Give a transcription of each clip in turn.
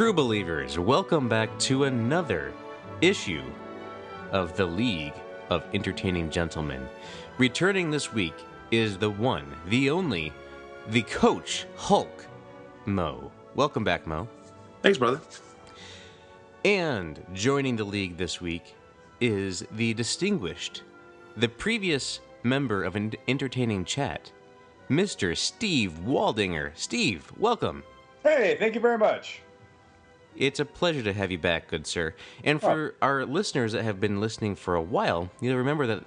True believers, welcome back to another issue of the League of Entertaining Gentlemen. Returning this week is the one, the only, the coach, Hulk, Mo. Welcome back, Mo. Thanks, brother. And joining the league this week is the distinguished, the previous member of an entertaining chat, Mr. Steve Waldinger. Steve, welcome. Hey, thank you very much. It's a pleasure to have you back, good sir. And for our listeners that have been listening for a while, you'll remember that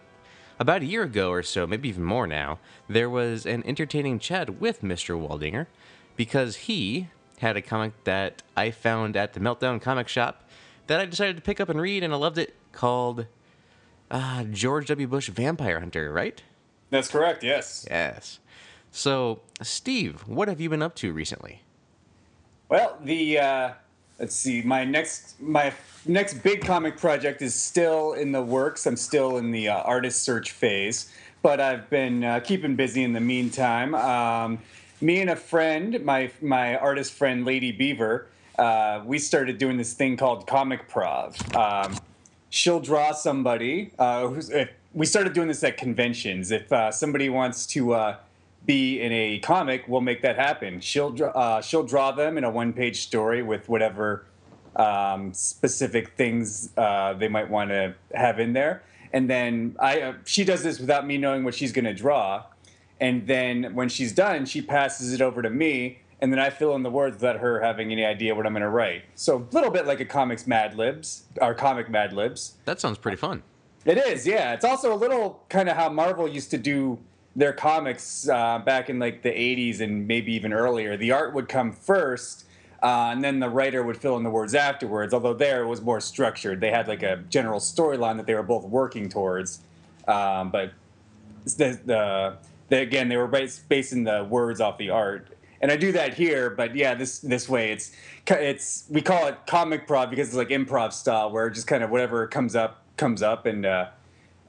about a year ago or so, maybe even more now, there was an entertaining chat with Mr. Waldinger because he had a comic that I found at the Meltdown comic shop that I decided to pick up and read, and I loved it, called uh, George W. Bush Vampire Hunter, right? That's correct, yes. Yes. So, Steve, what have you been up to recently? Well, the uh, let's see, my next my next big comic project is still in the works. I'm still in the uh, artist search phase, but I've been uh, keeping busy in the meantime. Um, me and a friend, my my artist friend Lady Beaver, uh, we started doing this thing called Comic Prov. Um, she'll draw somebody. Uh, we started doing this at conventions. If uh, somebody wants to uh, be in a comic, we'll make that happen. She'll uh, she'll draw them in a one page story with whatever um, specific things uh, they might want to have in there, and then I uh, she does this without me knowing what she's going to draw, and then when she's done, she passes it over to me. And then I fill in the words without her having any idea what I'm going to write. So a little bit like a comics Mad Libs, or comic Mad Libs. That sounds pretty fun. It is, yeah. It's also a little kind of how Marvel used to do their comics uh, back in like the 80s and maybe even earlier. The art would come first, uh, and then the writer would fill in the words afterwards. Although there it was more structured. They had like a general storyline that they were both working towards. Um, but the, the, the, again, they were basing the words off the art. And I do that here, but yeah, this this way it's it's we call it comic prov because it's like improv style, where just kind of whatever comes up comes up, and uh,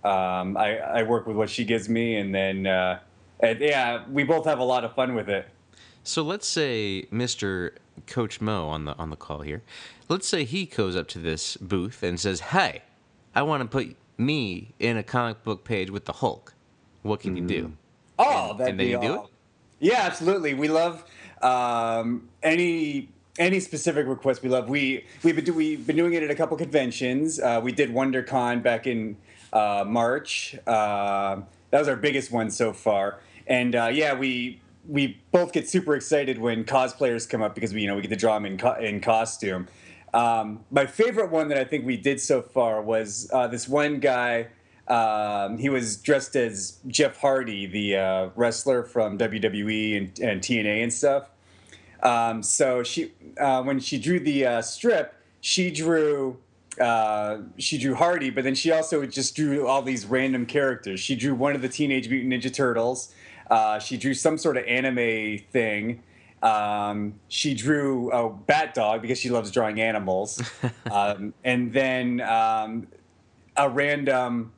um, I, I work with what she gives me, and then uh, and, yeah, we both have a lot of fun with it. So let's say Mr. Coach Mo on the on the call here. Let's say he goes up to this booth and says, "Hey, I want to put me in a comic book page with the Hulk. What can you do?" Oh, And- that'd and then be you do all- it? Yeah, absolutely. We love um, any any specific request. We love. We we've been do, we've been doing it at a couple conventions. Uh, we did WonderCon back in uh, March. Uh, that was our biggest one so far. And uh, yeah, we we both get super excited when cosplayers come up because we you know we get to draw them in co- in costume. Um, my favorite one that I think we did so far was uh, this one guy. Um, he was dressed as Jeff Hardy, the uh, wrestler from WWE and, and TNA and stuff. Um, so she, uh, when she drew the strip, she drew uh, she drew Hardy, but then she also just drew all these random characters. She drew one of the Teenage Mutant Ninja Turtles. Uh, she drew some sort of anime thing. Um, she drew a bat dog because she loves drawing animals, um, and then um, a random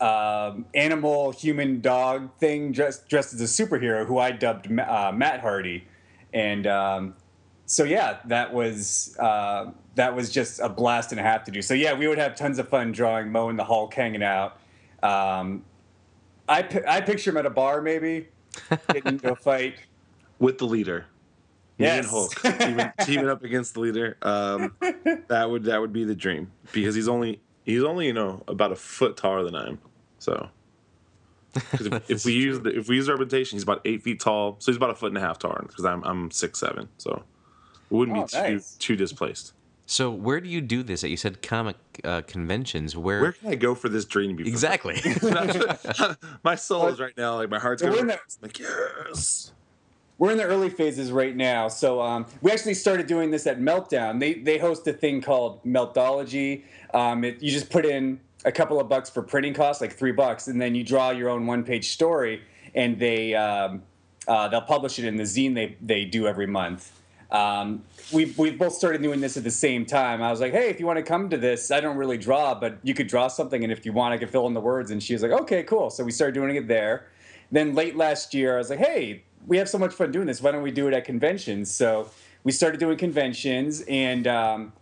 um, animal human dog thing dressed dressed as a superhero who I dubbed uh, Matt Hardy, and um, so yeah, that was uh, that was just a blast and a half to do. So yeah, we would have tons of fun drawing Mo and the Hulk hanging out. Um, I pi- I picture him at a bar maybe getting into a fight. With the leader. Me and Hulk teaming, teaming up against the leader. Um, that would that would be the dream because he's only he's only you know about a foot taller than I am. So 'cause if, if we use the, if we use representation, he's about eight feet tall. So he's about a foot and a half taller because I'm I'm six seven. So it wouldn't Oh, be too nice. too displaced. So where do you do this? At you said comic uh, conventions. Where, Where can I go for this dream to be fulfilled? exactly? my soul is right now like my heart's we're going. in the- Like yes. We're in the early phases right now. So um, we actually started doing this at Meltdown. They they host a thing called Meltology. Um, it, you just put in a couple of bucks for printing costs, like three bucks, and then you draw your own one page story, and they um, uh, they'll publish it in the zine they they do every month. Um, we we both started doing this at the same time. I was like, hey, if you want to come to this, I don't really draw, but you could draw something, and if you want, I could fill in the words. And she was like, okay, cool. So we started doing it there. Then late last year, I was like, hey, we have so much fun doing this. Why don't we do it at conventions? So we started doing conventions, and um,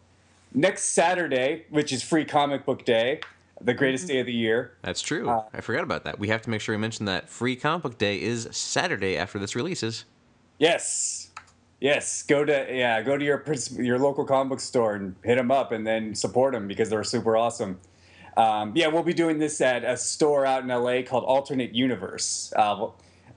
next Saturday, which is Free Comic Book Day, the greatest day of the year. That's true. I forgot about that. We have to make sure we mention that Free Comic Book Day is Saturday after this releases. Yes, yes. Go to yeah, go to your your local comic book store and hit them up, and then support them because they're super awesome. Um, yeah, we'll be doing this at a store out in LA called Alternate Universe. Uh,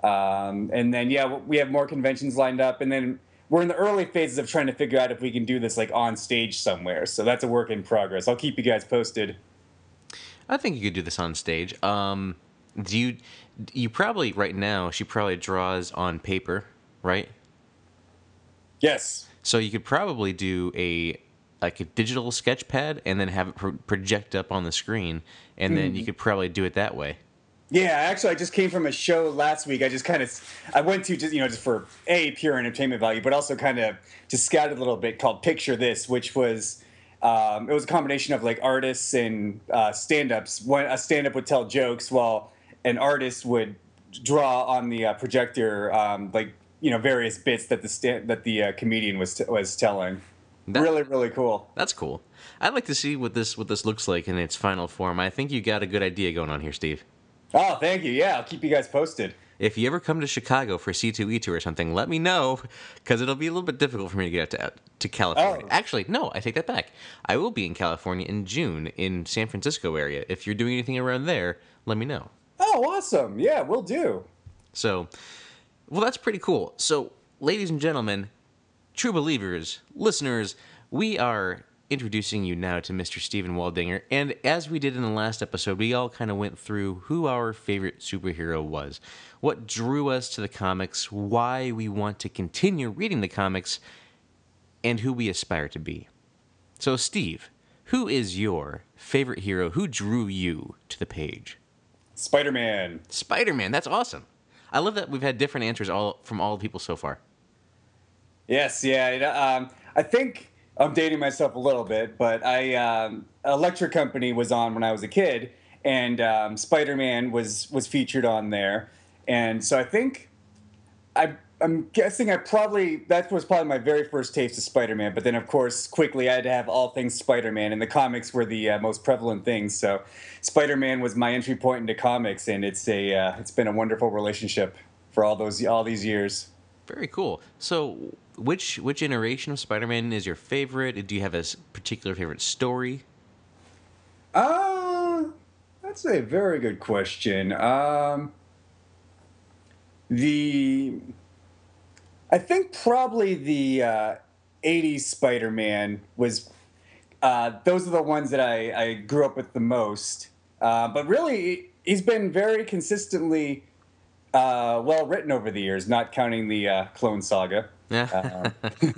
um, and then yeah, we have more conventions lined up, and then we're in the early phases of trying to figure out if we can do this like on stage somewhere. So that's a work in progress. I'll keep you guys posted. I think you could do this on stage. Um, do you? You probably right now. She probably draws on paper, right? Yes. So you could probably do a like a digital sketch pad and then have it pro- project up on the screen, and then you could probably do it that way. Yeah, actually, I just came from a show last week. I just kind of, I went to just you know just for a pure entertainment value, but also kind of just scouted a little bit called Picture This, which was, um, it was a combination of like artists and uh, stand-ups. One a stand-up would tell jokes while an artist would draw on the uh, projector um, like you know various bits that the that the uh, comedian was t- was telling. That- really, really cool. That's cool. I'd like to see what this what this looks like in its final form. I think you got a good idea going on here, Steve. Oh, thank you. Yeah, I'll keep you guys posted. If you ever come to Chicago for C2E2 or something, let me know because it'll be a little bit difficult for me to get out to, to California. Oh. Actually, no, I take that back. I will be in California in June in San Francisco area. If you're doing anything around there, let me know. Oh, awesome. Yeah, we'll do. So, well, that's pretty cool. So, ladies and gentlemen, true believers, listeners, we are introducing you now to Mr. Steven Waldinger. And as we did in the last episode, we all kind of went through who our favorite superhero was, what drew us to the comics, why we want to continue reading the comics, and who we aspire to be. So, Steve, who is your favorite hero? Who drew you to the page? Spider Man. Spider Man. That's awesome. I love that we've had different answers all from all the people so far. Yes, yeah. it, um, I think I'm dating myself a little bit, but I um, Electric Company was on when I was a kid, and um, Spider Man was was featured on there, and so I think I. I'm guessing I probably that was probably my very first taste of Spider-Man, but then of course quickly I had to have all things Spider-Man, and the comics were the uh, most prevalent things. So Spider-Man was my entry point into comics, and it's a uh, it's been a wonderful relationship for all those all these years. Very cool. So, which which iteration of Spider-Man is your favorite? Do you have a particular favorite story? Uh, that's a very good question. Um, the I think probably the uh, '80s Spider-Man was. Uh, those are the ones that I, I grew up with the most. Uh, but really, he's been very consistently uh, well written over the years, not counting the uh, Clone Saga. Yeah.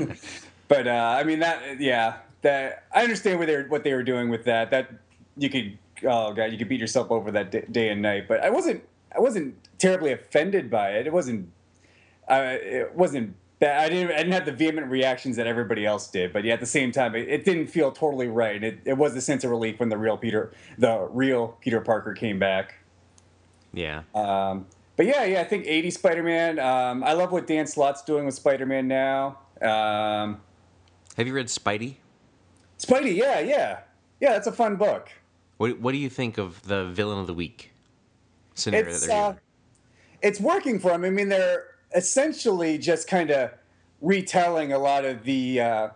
But uh, I mean that, yeah, that I understand what they were, what they were doing with that. That you could, oh god, you could beat yourself over that day, day and night. But I wasn't, I wasn't terribly offended by it. It wasn't, uh, it wasn't bad. I didn't, I didn't have the vehement reactions that everybody else did. But yeah, at the same time, it, it didn't feel totally right. It, it was a sense of relief when the real Peter, the real Peter Parker came back. yeah. Um, but yeah, yeah, I think 80 Spider-Man. Um, I love what Dan Slott's doing with Spider-Man now. Um, Have you read Spidey? Spidey, yeah, yeah, yeah. That's a fun book. What What do you think of the villain of the week scenario It's that they're uh, it's working for them. I mean, they're essentially just kind of retelling a lot of the, uh,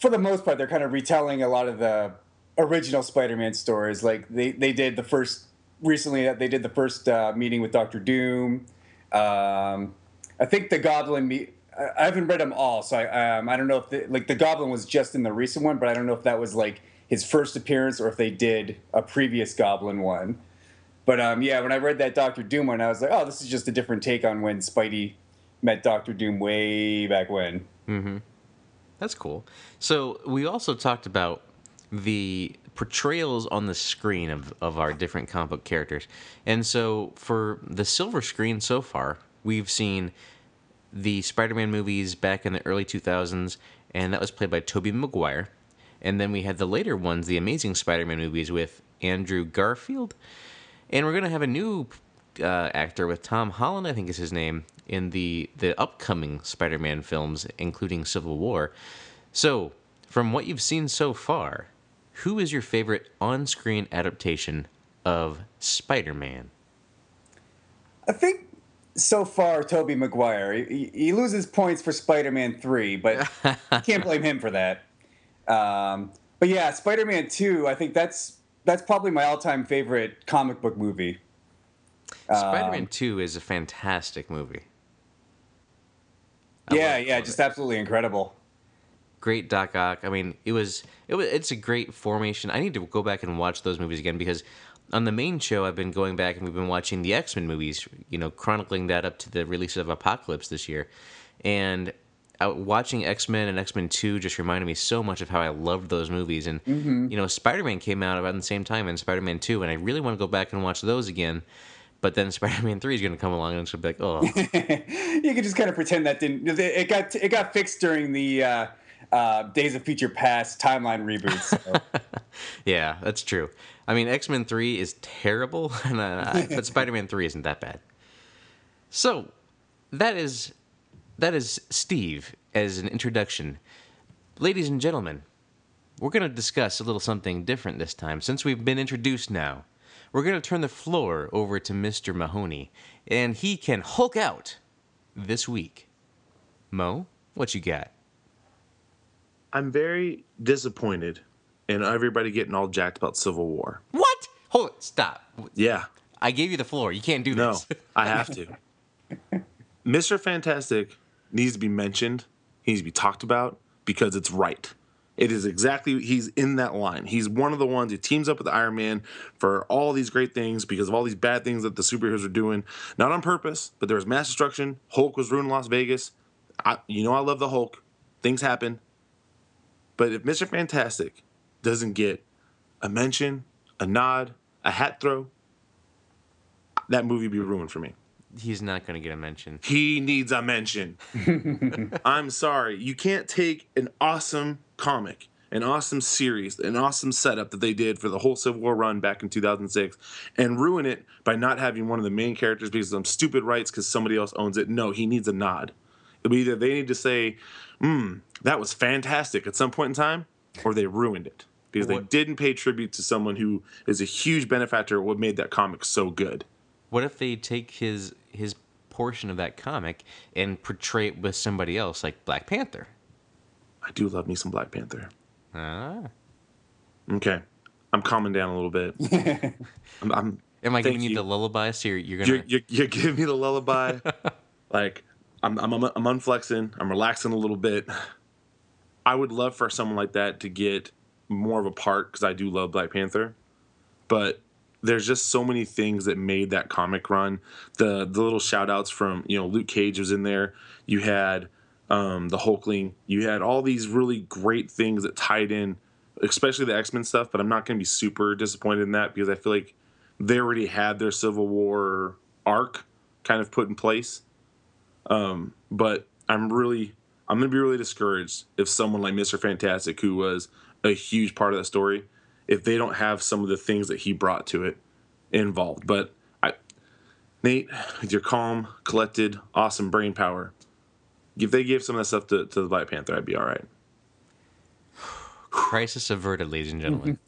for the most part, they're kind of retelling a lot of the original Spider-Man stories. Like they they did the first recently. They did the first uh, meeting with Doctor Doom. Um, I think the Goblin meet. I I haven't read them all, so I um, I don't know if the, like the Goblin was just in the recent one, but I don't know if that was like his first appearance or if they did a previous Goblin one. But um, yeah, when I read that Doctor Doom one, I was like, oh, this is just a different take on when Spidey met Doctor Doom way back when. That's cool. So we also talked about the portrayals on the screen of, of our different comic book characters. And so for the silver screen so far, we've seen the Spider-Man movies back in the early 2000s, and that was played by Tobey Maguire. And then we had the later ones, the Amazing Spider-Man movies with Andrew Garfield. And we're going to have a new uh, actor with Tom Holland, I think is his name, in the the upcoming Spider-Man films, including Civil War. So, from what you've seen so far, who is your favorite on-screen adaptation of Spider-Man? I think so far, Tobey Maguire. He, he loses points for Spider-Man Three, but I can't blame him for that. Um, but yeah, Spider-Man Two. I think that's that's probably my all-time favorite comic book movie. Spider-Man Um, Two is a fantastic movie. yeah, love- yeah, love just it. absolutely incredible. great Doc Ock. I mean, it was it was it's a great formation. I need to go back and watch those movies again because on the main show I've been going back and we've been watching the X Men movies. You know, chronicling that up to the release of Apocalypse this year, and. Uh watching X Men and X Men Two just reminded me so much of how I loved those movies, and you know Spider Man came out about the same time, and Spider Man Two, and I really want to go back and watch those again. But then Spider Man Three is going to come along, and it's going to be like, oh, you can just kind of pretend that didn't. It got it got fixed during the uh, uh, Days of Future Past timeline reboots. So. Yeah, that's true. I mean, X Men Three is terrible, and, uh, but Spider Man Three isn't that bad. So, that is that is Steve as an introduction, ladies and gentlemen. We're going to discuss a little something different this time, since we've been introduced now. We're going to turn the floor over to Mr. Mahoney, and he can Hulk out this week. Mo, what you got? I'm very disappointed in everybody getting all jacked about Civil War. What? Hold it. Stop. Yeah, I gave you the floor. You can't do no, this. No, I have to. Mr. Fantastic needs to be mentioned. He needs to be talked about because it's right. It is exactly he's in that line. He's one of the ones who teams up with Iron Man for all these great things because of all these bad things that the superheroes are doing, not on purpose, but there was mass destruction. Hulk was ruining Las Vegas. I, you know I love the Hulk. Things happen. But if Mr. Fantastic doesn't get a mention, a nod, a hat throw, that movie be ruined for me. He's not going to get a mention. He needs a mention. I'm sorry. You can't take an awesome comic, an awesome series, an awesome setup that they did for the whole Civil War run back in 2006 and ruin it by not having one of the main characters because of some stupid rights because somebody else owns it. No, he needs a nod. Either they need to say, hmm, that was fantastic at some point in time, or they ruined it because they What- didn't pay tribute to someone who is a huge benefactor of what made that comic so good. What if they take his his portion of that comic and portray it with somebody else, like Black Panther? I do love me some Black Panther. Ah. Okay. I'm calming down a little bit. I'm, I'm Am I giving you, you. the lullaby? So you're, you're you're, gonna. you're, you're giving me the lullaby. like I'm, I'm, I'm, I'm unflexing. I'm relaxing a little bit. I would love for someone like that to get more of a part because I do love Black Panther. But there's just so many things that made that comic run. The the little shout outs from, you know, Luke Cage was in there. You had um, the Hulkling. You had all these really great things that tied in, especially the X Men stuff. But I'm not going to be super disappointed in that because I feel like they already had their Civil War arc kind of put in place. Um, but I'm really, I'm going to be really discouraged if someone like Mr. Fantastic, who was a huge part of that story, if they don't have some of the things that he brought to it involved. But I, Nate, with your calm, collected, awesome brain power, if they gave some of that stuff to, to the Black Panther, I'd be all right. Crisis averted, ladies and gentlemen.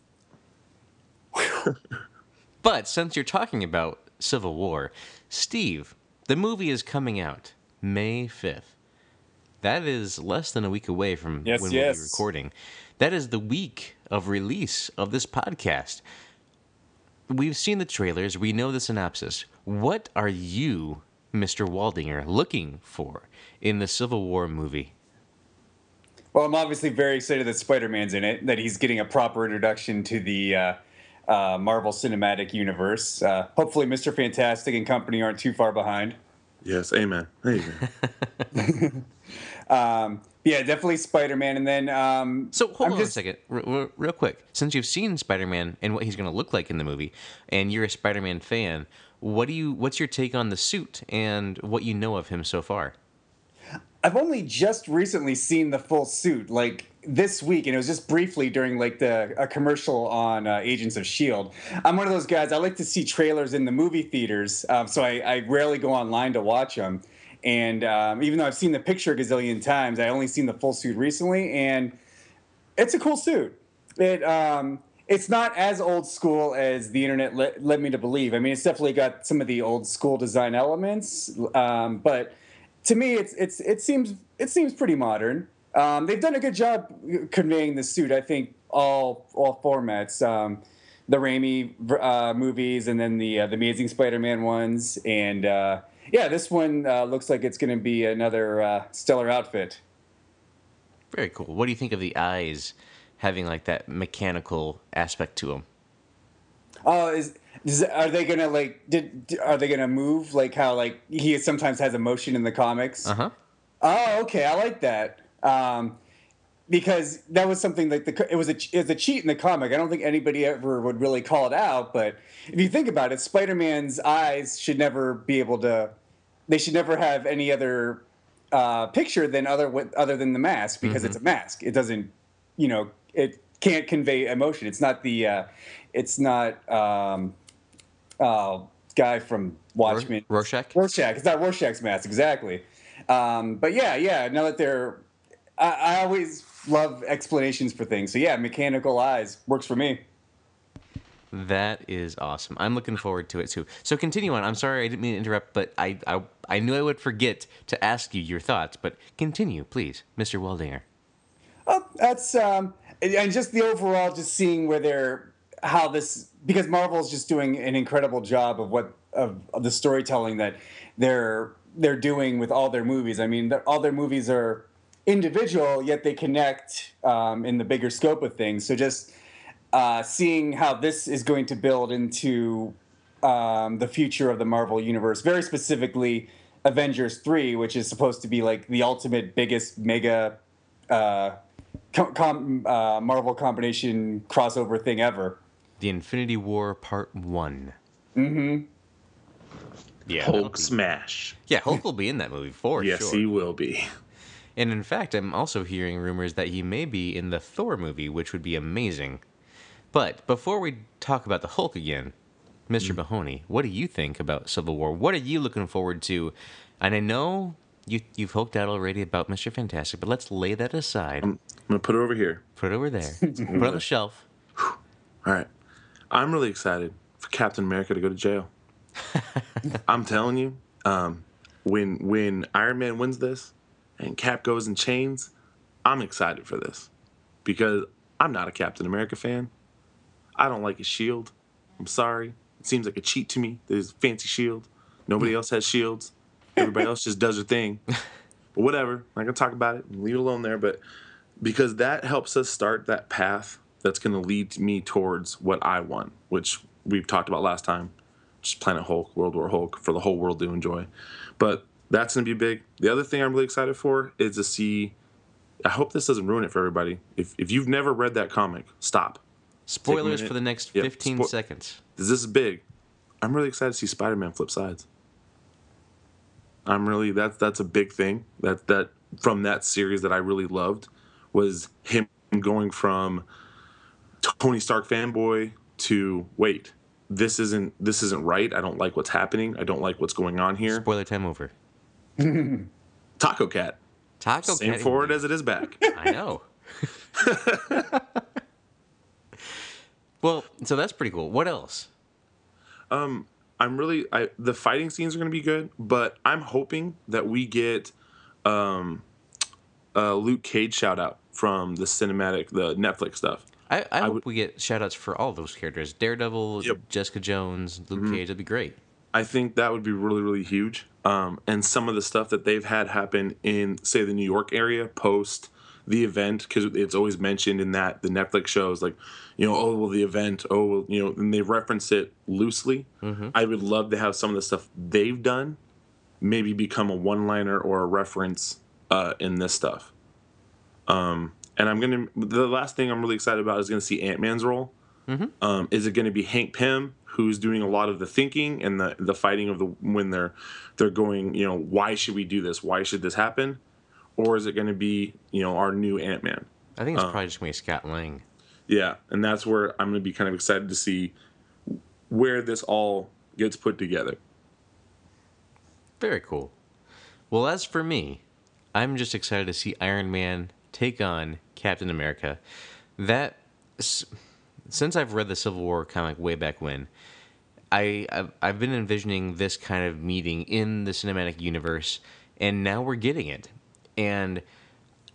but since you're talking about Civil War, Steve, the movie is coming out May 5th. That is less than a week away from Yes, when yes. we'll be recording. That is the week of release of this podcast. We've seen the trailers, we know the synopsis. What are you, Mr. Waldinger, looking for in the Civil War movie? Well, I'm obviously very excited that Spider Man's in it, that he's getting a proper introduction to the uh, uh, Marvel Cinematic Universe. Uh, hopefully, Mr. Fantastic and company aren't too far behind. Yes, amen. Amen. Yeah, definitely Spider Man. And then, um, So hold I'm on a second, r- r- real quick. Since you've seen Spider-Man and what he's going to look like in the movie, and you're a Spider-Man fan, what do you? What's your take on the suit and what you know of him so far? I've only just recently seen the full suit. Like, this week, and it was just briefly during like the a commercial on uh, Agents of Shield. I'm one of those guys. I like to see trailers in the movie theaters, um, so I, I, rarely go online to watch them. And um, even though I've seen the picture a gazillion times, I only seen the full suit recently, and it's a cool suit. It um, it's not as old school as the internet led, led me to believe. I mean, it's definitely got some of the old school design elements, um, but to me, it's it's it seems it seems pretty modern. Um, they've done a good job conveying the suit. I think all all formats, um, the Raimi uh, movies, and then the uh, the Amazing Spider-Man ones, and uh, yeah, this one uh, looks like it's going to be another uh, stellar outfit. Very cool. What do you think of the eyes having like that mechanical aspect to them? Oh, is, is are they gonna like? Did are they gonna move like how like he sometimes has emotion in the comics? Uh huh. Oh, okay, I like that. Um, because that was something that the it was a it was a cheat in the comic. I don't think anybody ever would really call it out, but if you think about it, Spider-Man's eyes should never be able to. They should never have any other uh, picture than other other than the mask because mm-hmm. it's a mask. It doesn't, you know, it can't convey emotion. It's not the, uh, it's not um, uh, guy from Watchmen. Rorschach. Rorschach. It's not Rorschach's mask exactly. Um, but yeah, yeah. Now that they're, I, I always love explanations for things. So yeah, mechanical eyes works for me. That is awesome. I'm looking forward to it too. So continue on. I'm sorry I didn't mean to interrupt, but I I, I knew I would forget to ask you your thoughts. But continue, please, Mr. Waldinger. Oh, that's um, and just the overall, just seeing where they're how this because Marvel's just doing an incredible job of what of, of the storytelling that they're they're doing with all their movies. I mean, all their movies are individual, yet they connect um, in the bigger scope of things. So just uh, seeing how this is going to build into um, the future of the Marvel universe, very specifically Avengers three, which is supposed to be like the ultimate biggest mega uh, com- uh, Marvel combination crossover thing ever. The Infinity War Part One. Mm-hmm. Yeah, Hulk smash. Yeah, Hulk will be in that movie for yes, sure. Yes, he will be. And in fact, I'm also hearing rumors that he may be in the Thor movie, which would be amazing. But before we talk about the Hulk again, Mr. Mm. Mahoney, what do you think about Civil War? What are you looking forward to? And I know you you've hoped out already about Mr. Fantastic, but let's lay that aside. I'm, I'm gonna put it over here. Put it over there. put it on the shelf. All right. I'm really excited for Captain America to go to jail. I'm telling you, um, when when Iron Man wins this and Cap goes in chains, I'm excited for this because I'm not a Captain America fan. I don't like his shield. I'm sorry. It seems like a cheat to me. There's fancy shield. Nobody else has shields. Everybody else just does their thing. But whatever. I'm not gonna talk about it. Leave it alone there. But because that helps us start that path that's gonna lead me towards what I want, which we've talked about last time. Just Planet Hulk, World War Hulk for the whole world to enjoy. But that's gonna be big. The other thing I'm really excited for is to see. I hope this doesn't ruin it for everybody. If if you've never read that comic, stop. Spoilers for the next yep. 15 Spo- seconds. This is big. I'm really excited to see Spider-Man flip sides. I'm really that's that's a big thing that that from that series that I really loved was him going from Tony Stark fanboy to wait this isn't this isn't right I don't like what's happening I don't like what's going on here spoiler time over Taco Cat Taco Same Cat forward as it is back I know well so that's pretty cool what else um I'm really I the fighting scenes are going to be good, but I'm hoping that we get um a Luke Cage shout out from the cinematic the Netflix stuff. I, I, I hope would, we get shout outs for all those characters. Daredevil, yep. Jessica Jones, Luke mm-hmm. Cage, that'd be great. I think that would be really, really huge. Um, and some of the stuff that they've had happen in, say, the New York area post the event, because it's always mentioned in that the Netflix shows, like, you know, oh well, the event, oh well, you know, and they reference it loosely. Mm-hmm. I would love to have some of the stuff they've done maybe become a one-liner or a reference uh, in this stuff. Um, and I'm gonna the last thing I'm really excited about is gonna see Ant Man's role. Mm-hmm. Um, is it going to be Hank Pym who's doing a lot of the thinking and the the fighting of the when they're they're going you know why should we do this why should this happen or is it going to be you know our new Ant Man I think it's um, probably just gonna be Scott Lang. Yeah, and that's where I'm going to be kind of excited to see where this all gets put together. Very cool. Well, as for me, I'm just excited to see Iron Man take on Captain America. That since I've read the Civil War comic way back when, I I've, I've been envisioning this kind of meeting in the cinematic universe, and now we're getting it. And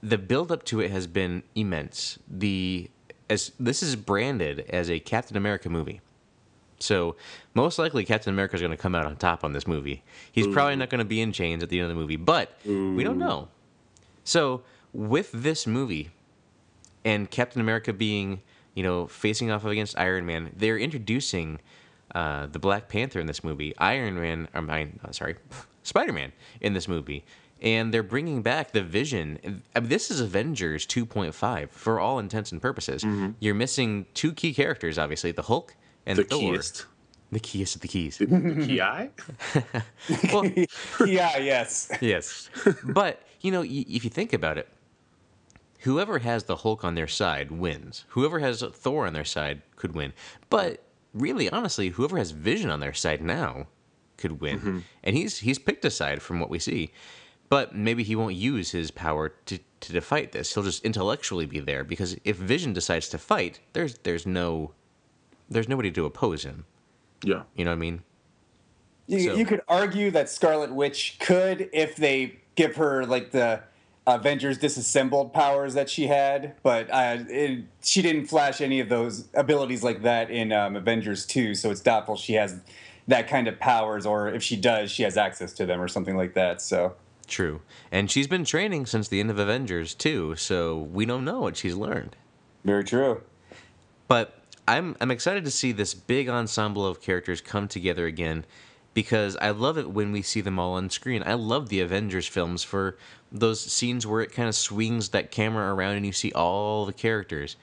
the build up to it has been immense. The as this is branded as a Captain America movie. So most likely Captain America is going to come out on top on this movie. He's probably not going to be in chains at the end of the movie, but we don't know. So with this movie and Captain America being, you know, facing off against Iron Man, they're introducing uh, the Black Panther in this movie, Iron Man, or mine, oh, sorry, Spider Man in this movie, and they're bringing back the Vision. I mean, this is Avengers 2.5 for all intents and purposes. You're missing two key characters, obviously, the Hulk and The Thor. keyest. The keyest of the keys. The key eye? well, yeah, yes. yes. But, you know, y- if you think about it, whoever has the Hulk on their side wins. Whoever has Thor on their side could win. But really, honestly, whoever has Vision on their side now could win. Mm-hmm. And he's he's picked a side from what we see. But maybe he won't use his power to, to fight this. He'll just intellectually be there because if Vision decides to fight, there's there's no there's nobody to oppose him. Yeah. You know what I mean? You, So- you could argue that Scarlet Witch could if they give her like the Avengers disassembled powers that she had, but uh, it, she didn't flash any of those abilities like that in um, Avengers 2, so it's doubtful she has that kind of powers, or if she does, she has access to them or something like that. So True. And she's been training since the end of Avengers too, so we don't know what she's learned. very true. But I'm I'm excited to see this big ensemble of characters come together again because I love it when we see them all on screen. I love the Avengers films for those scenes where it kind of swings that camera around and you see all the characters.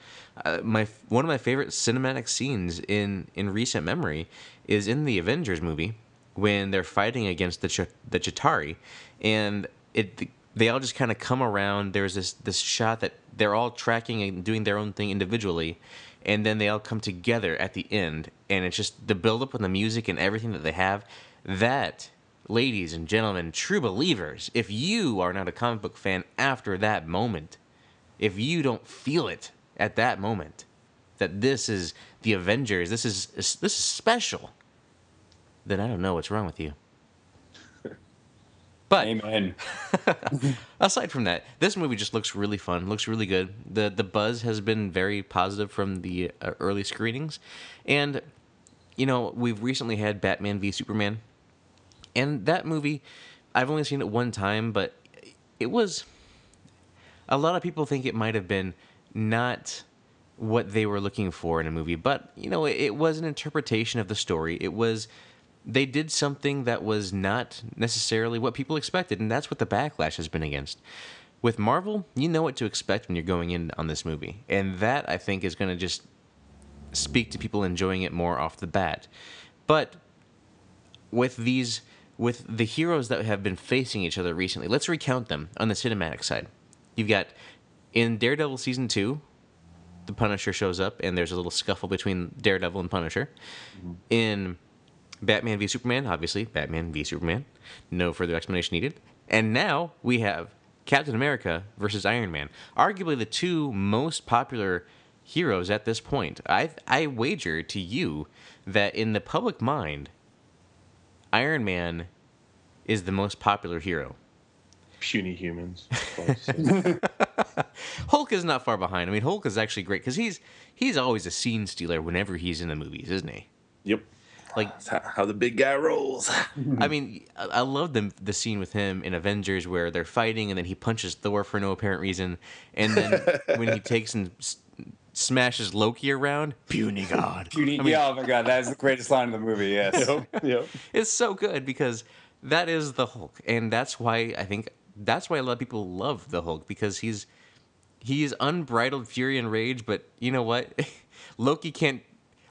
Uh, my one of my favorite cinematic scenes in in recent memory is in the Avengers movie when they're fighting against the Ch- the Chitauri and it they all just kind of come around. There's this this shot that they're all tracking and doing their own thing individually, and then they all come together at the end, and it's just the build up and the music and everything that they have. That, ladies and gentlemen, true believers, if you are not a comic book fan after that moment, if you don't feel it at that moment, that this is the Avengers, this is this is special, then I don't know what's wrong with you. But Amen. aside from that, this movie just looks really fun. Looks really good. the The buzz has been very positive from the uh, early screenings, and you know we've recently had Batman v Superman, and that movie, I've only seen it one time, but it was. A lot of people think it might have been not what they were looking for in a movie, but you know it, was an interpretation of the story. It was they did something that was not necessarily what people expected, and that's what the backlash has been against. With Marvel, you know what to expect when you're going in on this movie, and that I think is going to just speak to people enjoying it more off the bat. But with these, with the heroes that have been facing each other recently, let's recount them on the cinematic side. You've got in Daredevil season two, the Punisher shows up, and there's a little scuffle between Daredevil and Punisher. Mm-hmm. In Batman v Superman, obviously, Batman v Superman. No further explanation needed. And now we have Captain America versus Iron Man. Arguably the two most popular heroes at this point. I I wager to you that in the public mind, Iron Man is the most popular hero. Puny humans. Hulk is not far behind. I mean, Hulk is actually great because he's he's always a scene stealer whenever he's in the movies, isn't he? yep. Like That's how, how the big guy rolls. I mean, I I love the the scene with him in Avengers where they're fighting and then he punches Thor for no apparent reason, and then when he takes and s- smashes Loki around, puny god. You need, yeah, oh my god, that is the greatest line in the movie. Yes. yep. Yep. It's so good because that is the Hulk, and that's why I think that's why a lot of people love the Hulk because he's he's unbridled fury and rage. But you know what? Loki can't.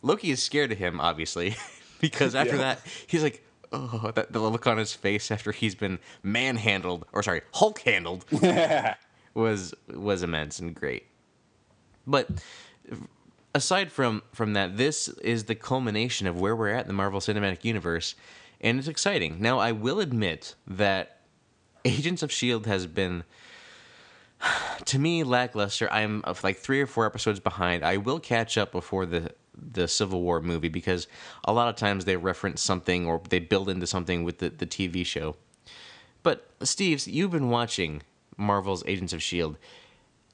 Loki is scared of him, obviously, because after Yeah. that he's like, oh, that the look on his face after he's been manhandled or sorry, Hulk handled was was immense and great. But aside from from that, this is the culmination of where we're at in the Marvel Cinematic Universe, and it's exciting. Now, I will admit that Agents of Shield has been to me lackluster. I'm uh, like three or four episodes behind. I will catch up before the the Civil War movie because a lot of times they reference something or they build into something with the, the TV show. But Steve's, you've been watching Marvel's Agents of Shield.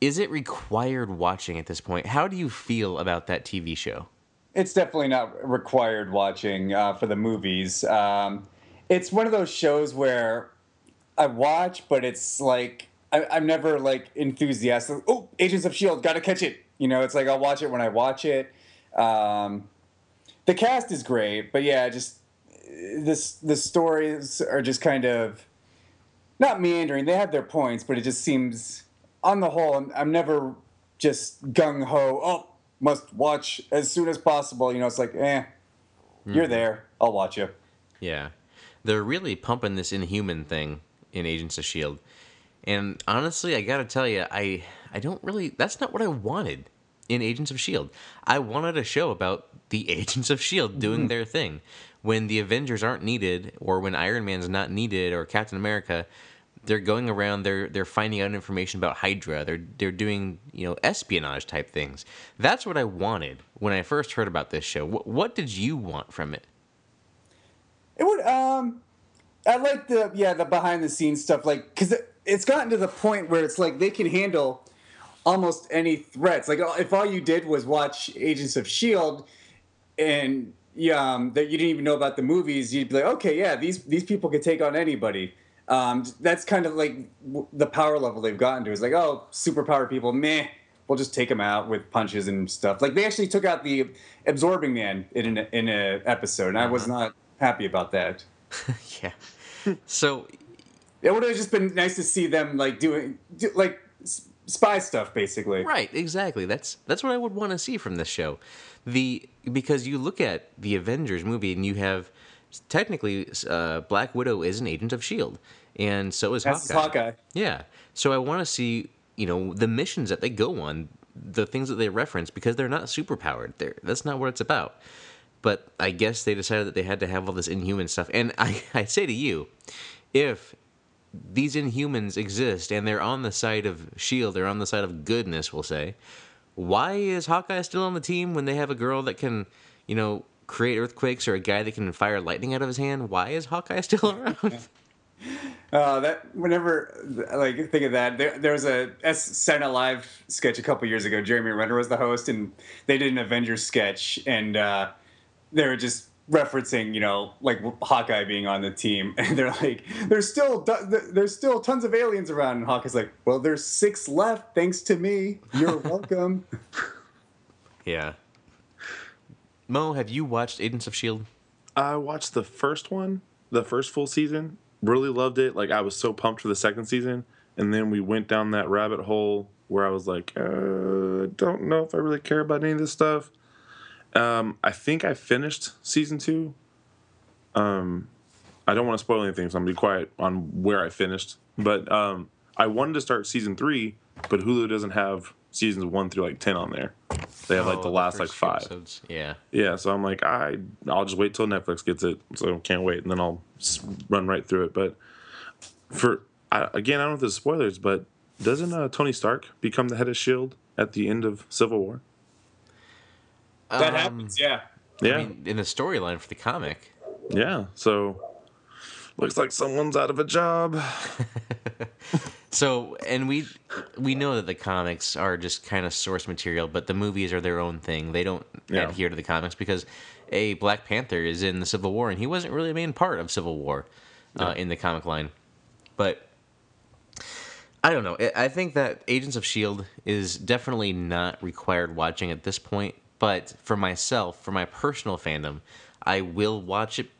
Is it required watching at this point? How do you feel about that TV show? It's definitely not required watching uh, for the movies. Um, it's one of those shows where I watch, but it's like I, I'm never like enthusiastic. Oh, Agents of Shield, gotta catch it. You know, it's like I'll watch it when I watch it. Um, the cast is great, but yeah, just this the stories are just kind of not meandering. They have their points, but it just seems, on the whole, I'm, I'm never just gung ho. Oh, must watch as soon as possible. You know, it's like, eh, you're there. I'll watch you. Yeah. They're really pumping this inhuman thing in Agents of Shield. And honestly, I got to tell you, I I don't really that's not what I wanted in Agents of Shield. I wanted a show about the Agents of Shield doing Mm-hmm. their thing. When the Avengers aren't needed or when Iron Man's not needed or Captain America, they're going around they're they're finding out information about Hydra. They're they're doing, you know, espionage type things. That's what I wanted when I first heard about this show. What, what did you want from it? It would. Um, I like the yeah the behind the scenes stuff, like because it, it's gotten to the point where it's like they can handle almost any threats. Like if all you did was watch Agents of Shield, and yeah, um, that you didn't even know about the movies, you'd be like, okay, yeah, these these people can take on anybody. Um, that's kind of like w- the power level they've gotten to. Is like, oh, superpower people, meh. We'll just take them out with punches and stuff. Like they actually took out the absorbing man in an in a episode, and I was not happy about that. yeah. So It would have just been nice to see them like doing do, like spy stuff, basically. Right, exactly. That's that's what I would want to see from this show. The because you look at the Avengers movie and you have technically uh, Black Widow is an agent of Shield, and so is Hawkeye. Hawkeye. Yeah. So I want to see you know the missions that they go on, the things that they reference because they're not superpowered. They're, that's not what it's about. But I guess they decided that they had to have all this inhuman stuff. And I, I say to you, if these inhumans exist and they're on the side of shield they're on the side of goodness we'll say why is hawkeye still on the team when they have a girl that can you know create earthquakes or a guy that can fire lightning out of his hand why is hawkeye still around Uh, that whenever like think of that, there, there was a S Saturday Night Live sketch a couple years ago. Jeremy Renner was the host, and they did an Avengers sketch, and uh, they were just referencing, you know, like Hawkeye being on the team, and they're like, "There's still there's still tons of aliens around," and Hawkeye's like, "Well, there's six left, thanks to me. You're welcome." yeah mo have you watched agents of shield I watched the first one, the first full season. Really loved it. Like I was so pumped for the second season, and then we went down that rabbit hole where I was like, uh, don't know if I really care about any of this stuff. Um, I think I finished season two. Um, I don't want to spoil anything, so I'm gonna be quiet on where I finished. But um, I wanted to start season three, but Hulu doesn't have seasons one through like ten on there. They have like Oh, the last like five. episodes. yeah Yeah, so I'm like, I I'll just wait till Netflix gets it. So I can't wait, and then I'll run right through it. But for I, again, I don't know if this is spoilers, but doesn't uh, Tony Stark become the head of Shield at the end of Civil War? that Um, happens, yeah. Yeah, I mean, in the storyline for the comic yeah. So looks like someone's out of a job. So, and we we know that the comics are just kind of source material, but the movies are their own thing. They don't Yeah. adhere to the comics because a Black Panther is in the Civil War, and he wasn't really a main part of Civil War uh, in the comic line. But I don't know. I- I think that Agents of Shield is definitely not required watching at this point. But for myself, for my personal fandom, I will watch it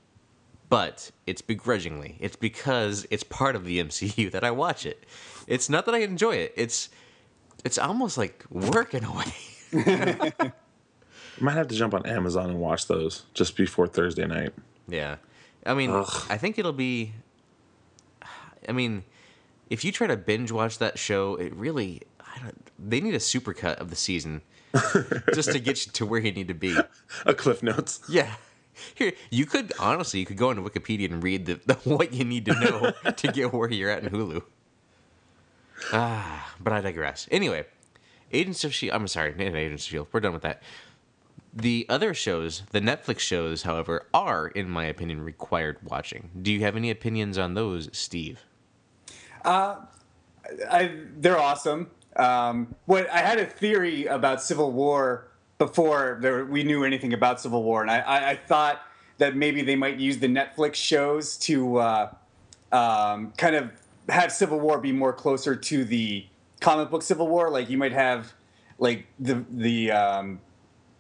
but it's begrudgingly. It's because it's part of the MCU that I watch it. It's not that I enjoy it. It's it's almost like work in a way. Might have to jump on Amazon and watch those just before Thursday night. yeah. I mean, Ugh. I think it'll be I mean, if you try to binge watch that show, it really I don't, they need a supercut of the season just to get you to where you need to be. A Cliff Notes. Yeah. Here, you could honestly, you could go into Wikipedia and read the, the what you need to know to get where you're at in Hulu. Ah, but I digress. Anyway, Agents of Shield. I'm sorry, not Agents of Shield. We're done with that. The other shows, the Netflix shows, however, are, in my opinion, required watching. Do you have any opinions on those, Steve? I, they're awesome. Um, what I had a theory about Civil War before there, we knew anything about Civil War, and I, I, I thought that maybe they might use the Netflix shows to uh, um, kind of have Civil War be more closer to the comic book Civil War. Like you might have like the the um,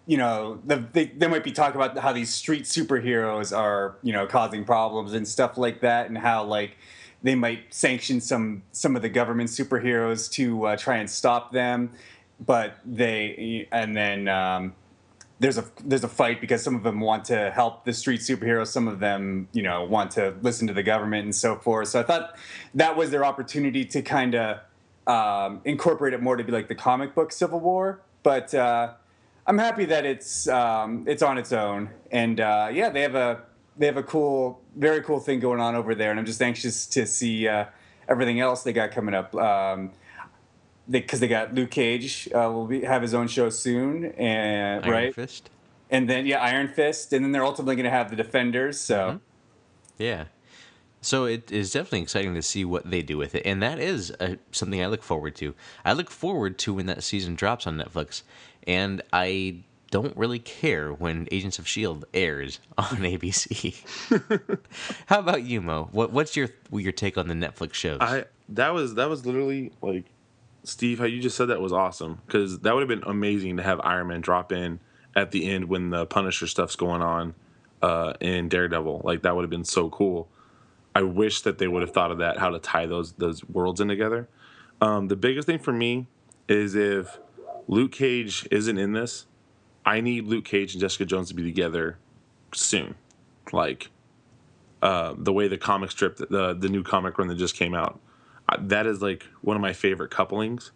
you know, the, they, they might be talking about how these street superheroes are, you know, causing problems and stuff like that, and how like they might sanction some some of the government superheroes to uh, try and stop them, but they and then um, there's a there's a fight because some of them want to help the street superheroes, some of them you know want to listen to the government and so forth. So I thought that was their opportunity to kind of um, incorporate it more to be like the comic book Civil War, but. Uh, I'm happy that it's um, it's on its own, and uh, yeah, they have a they have a cool, very cool thing going on over there, and I'm just anxious to see uh, everything else they got coming up. Um, because they, got Luke Cage uh, will be, have his own show soon, and Iron right, Fist? and then yeah, Iron Fist, and then they're ultimately going to have the Defenders. So Yeah. So it is definitely exciting to see what they do with it, and that is uh something I look forward to. I look forward to when that season drops on Netflix, and I don't really care when Agents of Shield airs on ABC. How about you, Mo? What, what's your your take on the Netflix shows? I that was that was literally like Steve, how you just said that was awesome because that would have been amazing to have Iron Man drop in at the end when the Punisher stuff's going on uh, in Daredevil. Like that would have been so cool. I wish that they would have thought of that, how to tie those those worlds in together. Um, the biggest thing for me is if Luke Cage isn't in this, I need Luke Cage and Jessica Jones to be together soon. Like uh, the way the comic strip, the the new comic run that just came out, that is like one of my favorite couplings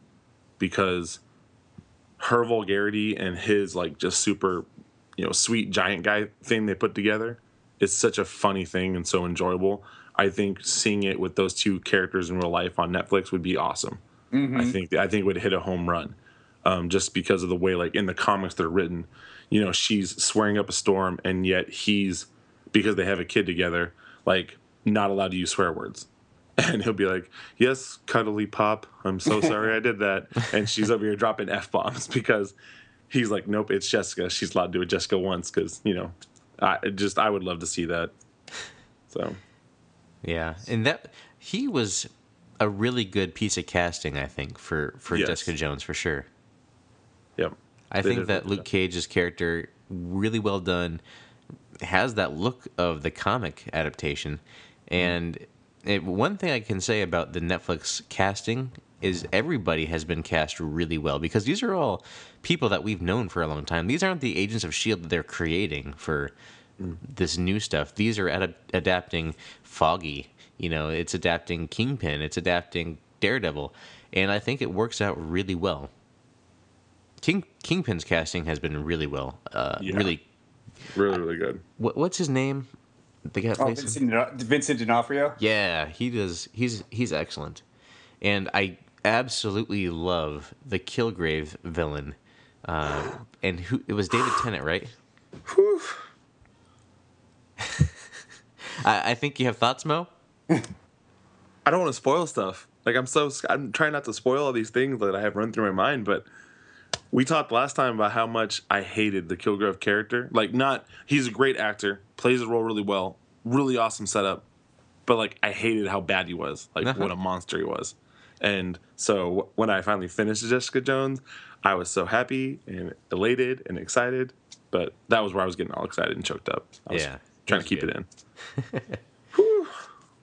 because her vulgarity and his like just super, you know, sweet giant guy thing they put together is such a funny thing and so enjoyable. I think seeing it with those two characters in real life on Netflix would be awesome. I think I think it would hit a home run, um, just because of the way like in the comics they're written. You know, she's swearing up a storm, and yet he's because they have a kid together, like not allowed to use swear words. And he'll be like, "Yes, cuddly pop, I'm so sorry I did that." And she's over here dropping f bombs because he's like, "Nope, it's Jessica. She's allowed to do it Jessica once." Because you know, I just I would love to see that. So yeah, and that he was a really good piece of casting, I think, for for Yes. Jessica Jones for sure. yep, I They think that Luke job. Cage's character really well done has that look of the comic adaptation, mm-hmm. and it, one thing I can say about the Netflix casting is everybody has been cast really well because these are all people that we've known for a long time. These aren't the Agents of Shield that they're creating for this new stuff. These are ad- adapting Foggy. You know, it's adapting Kingpin. It's adapting Daredevil, and I think it works out really well. King Kingpin's casting has been really well. Uh, Yeah. Really, really really good. what, what's his name? The guy that oh, Vincent, D'Ono- Vincent D'Onofrio. Yeah, he does. He's he's excellent, and I absolutely love the Kilgrave villain. Uh, and who it was David Tennant, right? I, I think you have thoughts, Mo. I don't want to spoil stuff. Like I'm so I'm trying not to spoil all these things that I have run through my mind, but we talked last time about how much I hated the Kilgrave character. Like not he's a great actor, plays the role really well, really awesome setup, but like I hated how bad he was, like Uh-huh. what a monster he was. And so when I finally finished Jessica Jones, I was so happy and elated and excited, but that was where I was getting all excited and choked up. I was Yeah, trying to keep was it in.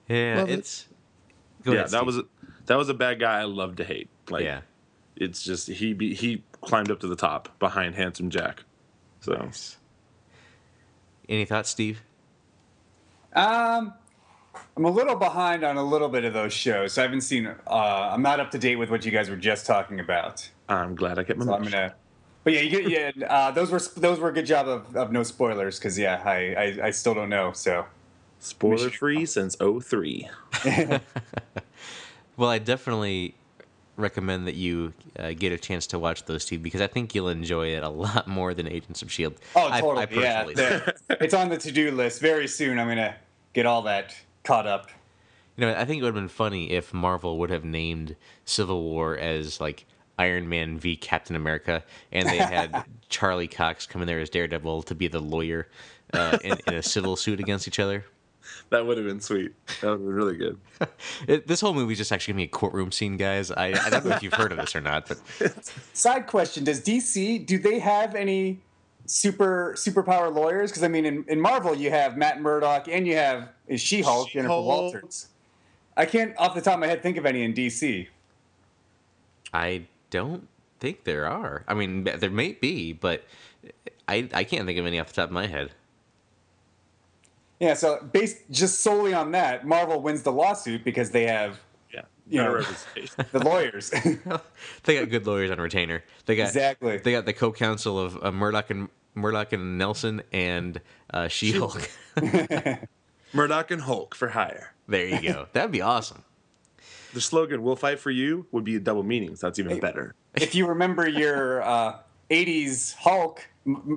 Yeah, Love it. it's. Go yeah, ahead, that Steve. was that was a bad guy I love to hate. Like yeah. it's just he be, he climbed up to the top behind handsome Jack. So Any thoughts, Steve? Um, I'm a little behind on a little bit of those shows. So I haven't seen. Uh, I'm not up to date with what you guys were just talking about. I'm glad I kept my So I'm mouth gonna. But yeah, you get yeah. Uh, those were those were a good job of, of no spoilers because yeah, I, I I still don't know. So Spoiler free since 03. Well, I definitely recommend that you uh, get a chance to watch those two because I think you'll enjoy it a lot more than Agents of Shield. oh totally I yeah. it's on the to do list very soon. I'm gonna get all that caught up. You know, I think it would have been funny if Marvel would have named Civil War as like Iron Man v Captain America, and they had Charlie Cox come in there as Daredevil to be the lawyer uh, in, in a civil suit against each other. That would have been sweet. That would have been really good. It, this whole movie is just actually gonna be a courtroom scene, guys. I, I don't know if you've heard of this or not, but Side question: Does DC do they have any super superpower lawyers? Because I mean, in, in Marvel, you have Matt Murdock and you have is She Hulk Jennifer Walters. I can't off the top of my head think of any in DC. I don't think there are. I mean, there may be, but I I can't think of any off the top of my head. Yeah, so based just solely on that, Marvel wins the lawsuit because they have Yeah. You know. The lawyers. They got good lawyers on retainer. They got Exactly. They got the co-counsel of uh, Murdock and Murdock and Nelson and uh, She-Hulk. Murdock and Hulk for hire. there you go. That'd be awesome. The slogan "We'll fight for you" would be a double meanings. That's even better. if you remember your uh, '80s Hulk,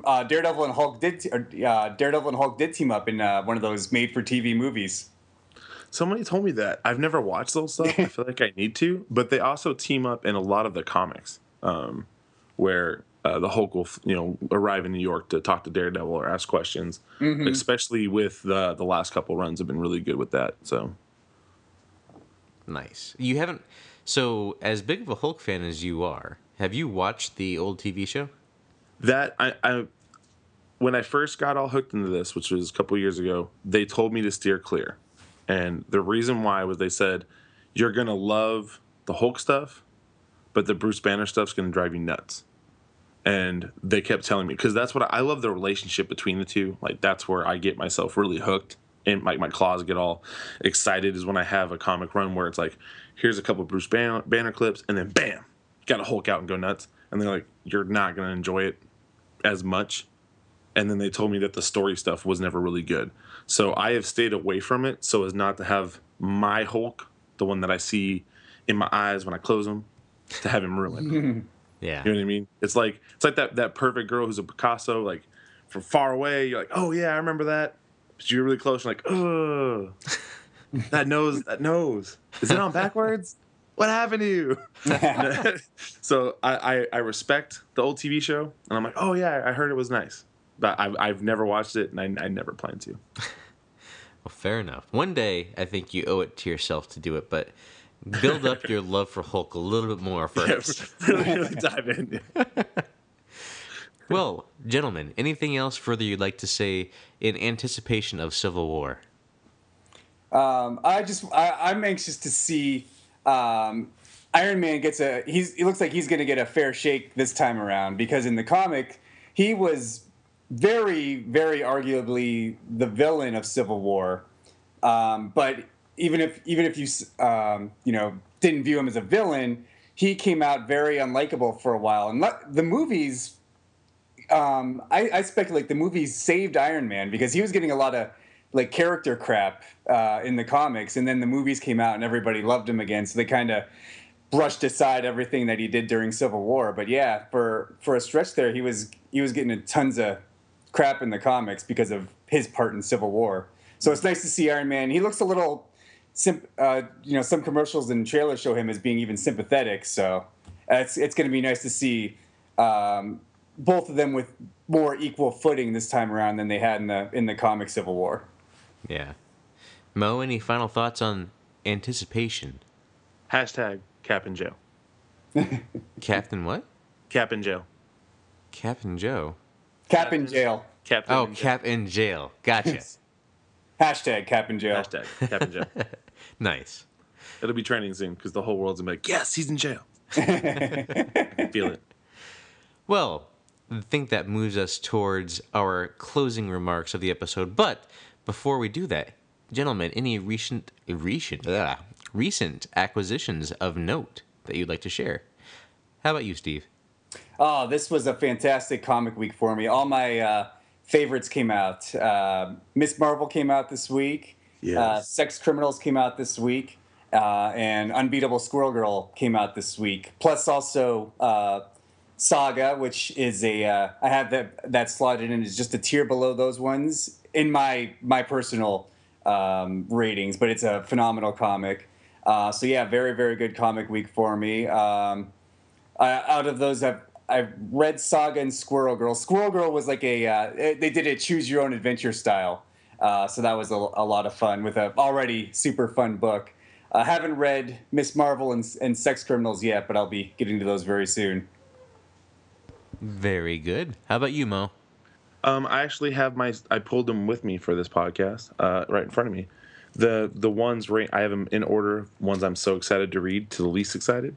uh, Daredevil and Hulk did te- or, uh, Daredevil and Hulk did team up in uh, one of those made-for-TV movies. Somebody told me that. I've never watched those stuff. I feel like I need to, but they also team up in a lot of the comics, um, where uh, the Hulk will, you know, arrive in New York to talk to Daredevil or ask questions. Especially with the the last couple runs have been really good with that. So Nice. You haven't. So, as big of a Hulk fan as you are, have you watched the old TV show? that I, I when I first got all hooked into this, which was a couple years ago, they told me to steer clear. And the reason why was they said, You're gonna love the Hulk stuff, but the Bruce Banner stuff's gonna drive you nuts. And they kept telling me because that's what I, I love the relationship between the two. Like that's where I get myself really hooked and my, my claws get all excited is when I have a comic run where it's like, here's a couple Bruce Banner, Banner clips, and then bam, got a Hulk out and go nuts. And they're like, you're not gonna enjoy it as much. And then they told me that the story stuff was never really good. So I have stayed away from it so as not to have my Hulk, the one that I see in my eyes when I close them, to have him ruined. Yeah. You know what I mean? It's like it's like that that perfect girl who's a Picasso, like from far away, you're like, oh yeah, I remember that. But you're really close, you're like, ugh. that nose, that nose. Is it on backwards? What happened to you? so I, I I respect the old TV show, and I'm like, oh yeah, I heard it was nice, but I've I've never watched it, and I, I never plan to. Well, fair enough. One day, I think you owe it to yourself to do it, but build up your love for Hulk a little bit more first. really, really dive in. Well, gentlemen, anything else further you'd like to say in anticipation of Civil War? Um, I just I, I'm anxious to see um, Iron Man gets a he's he looks like he's going to get a fair shake this time around because in the comic he was very very arguably the villain of Civil War, um, but even if even if you um, you know didn't view him as a villain, he came out very unlikable for a while, and le- the movies um, I, I speculate the movie saved Iron Man because he was getting a lot of like character crap uh, in the comics, and then the movies came out and everybody loved him again. So they kind of brushed aside everything that he did during Civil War. But yeah, for for a stretch there, he was he was getting tons of crap in the comics because of his part in Civil War. So it's nice to see Iron Man. He looks a little, simp- uh, you know, some commercials and trailers show him as being even sympathetic. So it's it's going to be nice to see um, both of them with more equal footing this time around than they had in the in the comic Civil War. Yeah. Mo, any final thoughts on anticipation? Hashtag Cap in jail. Captain what? Cap in jail. Captain Joe. Cap in jail. Captain. Oh, in jail. Cap oh, in jail. Gotcha. Hashtag Cap in jail. Hashtag Cap in jail. nice. It'll be trending soon because the whole world's gonna be like, yes, he's in jail. Feel it. Well, I think that moves us towards our closing remarks of the episode. But before we do that, gentlemen, any recent recent ugh, recent acquisitions of note that you'd like to share? How about you, Steve? Oh, this was a fantastic comic week for me. All my uh, favorites came out. Uh, Miss Marvel came out this week. Yes. Uh, Sex Criminals came out this week. Uh, and Unbeatable Squirrel Girl came out this week. Plus, also uh, Saga, which is a uh, I have that that slotted in is just a tier below those ones in my my personal um, ratings, but it's a phenomenal comic. Uh, so yeah, very very good comic week for me. Um, uh, out of those, I've I've read Saga and Squirrel Girl. Squirrel Girl was like a uh, they did a choose your own adventure style, uh, so that was a, a lot of fun with a already super fun book. I haven't read Miss Marvel and, and Sex Criminals yet, but I'll be getting to those very soon. Very good. How about you, Mo? Um, I actually have my. I pulled them with me for this podcast, uh, right in front of me. The the ones right, I have them in order. Ones I'm so excited to read to the least excited.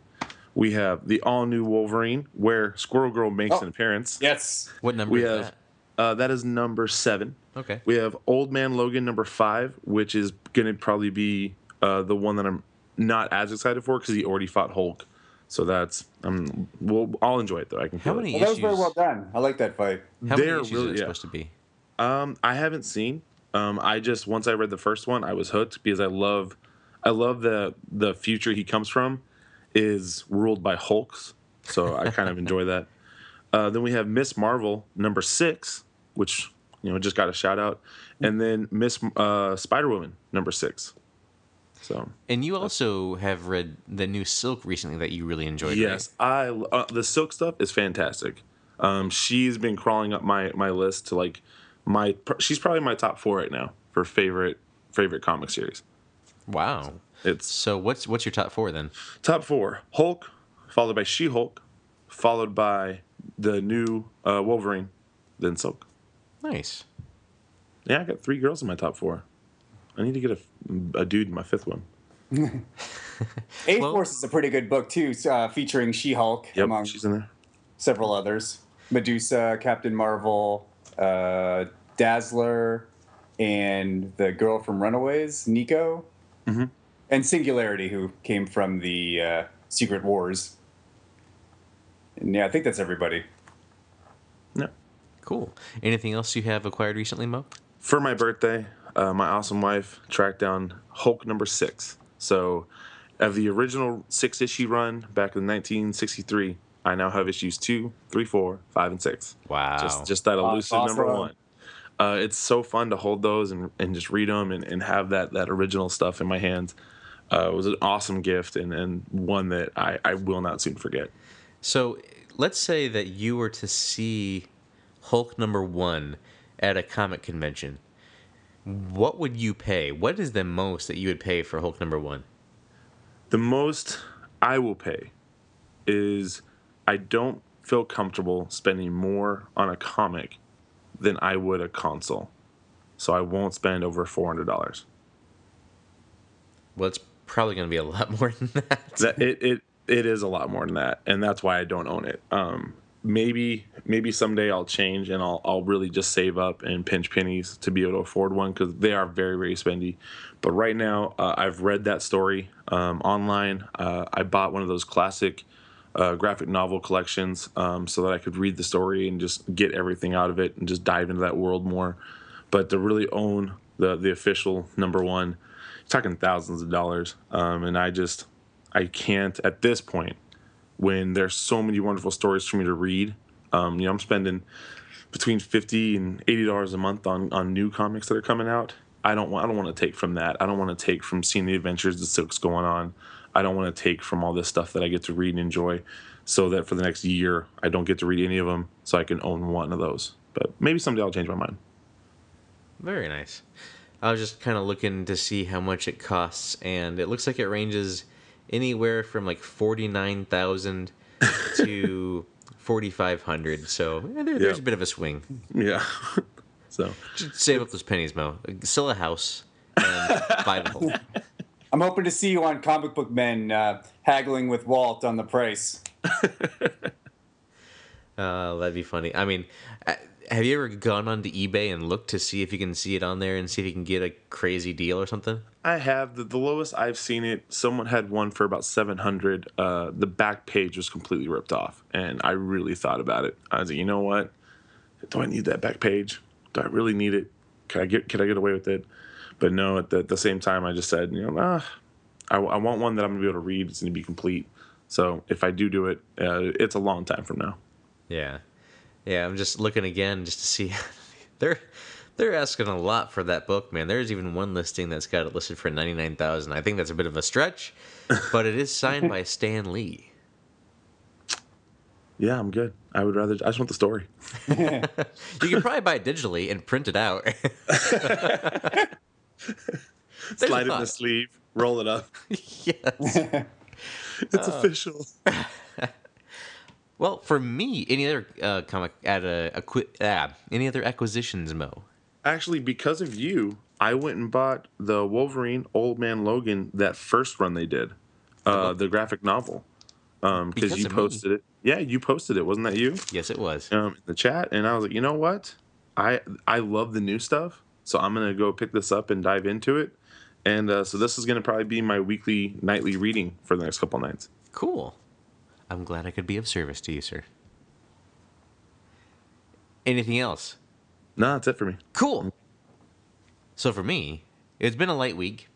We have the all new Wolverine, where Squirrel Girl makes Oh. an appearance. Yes. What number We is have uh, that is number seven. Okay. We have Old Man Logan number five, which is going to probably be uh, the one that I'm not as excited for because he already fought Hulk. So that's um, well, I'll enjoy it though. I can. How feel it. many Well, that was very well done. I like that fight. How many They're issues really- are yeah. supposed to be? Um, I haven't seen. Um, I just once I read the first one, I was hooked because I love, I love the the future he comes from, is ruled by Hulks. So I kind of enjoy that. Uh, then we have Miss Marvel number six, which you know just got a shout out, and then Miss uh, Spider Woman number six. So And you also have read the new Silk recently that you really enjoyed. yes, I uh, the Silk stuff is fantastic. Um, she's been crawling up my my list to like my. She's probably my top four right now for favorite favorite comic series. Right? Wow. It's So what's what's your top four then? top four: Hulk, followed by She Hulk, followed by the new uh, Wolverine, then Silk. Nice. Yeah, I got three girls in my top four. I need to get a, a dude in my fifth one. A Well- Force is a pretty good book too, uh, featuring She-Hulk Yep, among she's in there. several others. Medusa, Captain Marvel, uh, Dazzler, and the girl from Runaways, Nico, Mhm. and Singularity, who came from the uh, Secret Wars. And yeah, I think that's everybody. Yeah. Cool. Anything else you have acquired recently, Mo? For my birthday, uh, my awesome wife tracked down Hulk number six. So, of the original six issue run back in 1963, I now have issues two, three, four, five, and six. Wow. Just just that Wow, elusive number one. Uh, it's so fun to hold those and, and just read them and, and have that, that original stuff in my hands. Uh, it was an awesome gift and, and one that I, I will not soon forget. So let's say that you were to see Hulk number one at a comic convention. What would you pay? What is the most that you would pay for Hulk number one? The most I will pay is I don't feel comfortable spending more on a comic than I would a console. So I won't spend over $400. Well, it's probably going to be a lot more than that. that it, it it is a lot more than that and that's why i don't own it um maybe maybe someday i'll change and i'll i'll really just save up and pinch pennies to be able to afford one because they are very very spendy. But right now uh, i've read that story um, online. Uh, i bought one of those classic uh, graphic novel collections um, so that i could read the story and just get everything out of it and just dive into that world more. But to really own the the official number one talking thousands of dollars um, and i just I can't at this point when there's so many wonderful stories for me to read. Um, you know, I'm spending between fifty and eighty dollars a month on on new comics that are coming out. I don't want I don't want to take from that. I don't want to take from seeing the adventures that Silk's going on. I don't want to take from all this stuff that I get to read and enjoy. So that for the next year I don't get to read any of them, so I can own one of those. But maybe someday I'll change my mind. Very nice. I was just kind of looking to see how much it costs, and it looks like it ranges anywhere from like forty nine thousand to forty five hundred. So eh, there, there's Yeah. a bit of a swing. Yeah. so Just save up those pennies, Mo. Sell a house and buy the Hulk. I'm hoping to see you on Comic Book Men uh, haggling with Walt on the price. Uh, that'd be funny. I mean, I, have you ever gone onto eBay and looked to see if you can see it on there and see if you can get a crazy deal or something? I have the, the lowest I've seen it. Someone had one for about seven hundred. Uh, the back page was completely ripped off, and I really thought about it. I was like, you know what? Do I need that back page? Do I really need it? Can I get can I get away with it? But no. At the, at the same time, I just said, you know, ah, I, I want one that I'm gonna be able to read. It's gonna be complete. So if I do do it, uh, it's a long time from now. Yeah, yeah. I'm just looking again just to see. they're they're asking a lot for that book, man. There's even one listing that's got it listed for ninety nine thousand. I think that's a bit of a stretch, but it is signed by Stan Lee. Yeah, I'm good. I would rather. I just want the story. You can probably buy it digitally and print it out. Slide it in the sleeve, roll it up. yes. It's uh, official. Well, for me, any other uh, comic at a, acqui- ah, any other acquisitions, Mo? Actually, because of you, I went and bought the Wolverine Old Man Logan that first run they did, uh, the graphic novel, um, because you of me. posted it. Yeah, you posted it, wasn't that you? Yes, it was. Um, in the chat, and I was like, you know what? I I love the new stuff, so I'm gonna go pick this up and dive into it. And uh, so this is gonna probably be my weekly, nightly reading for the next couple nights. Cool. I'm glad I could be of service to you, sir. Anything else? No, that's it for me. Cool. So for me, it's been a light week,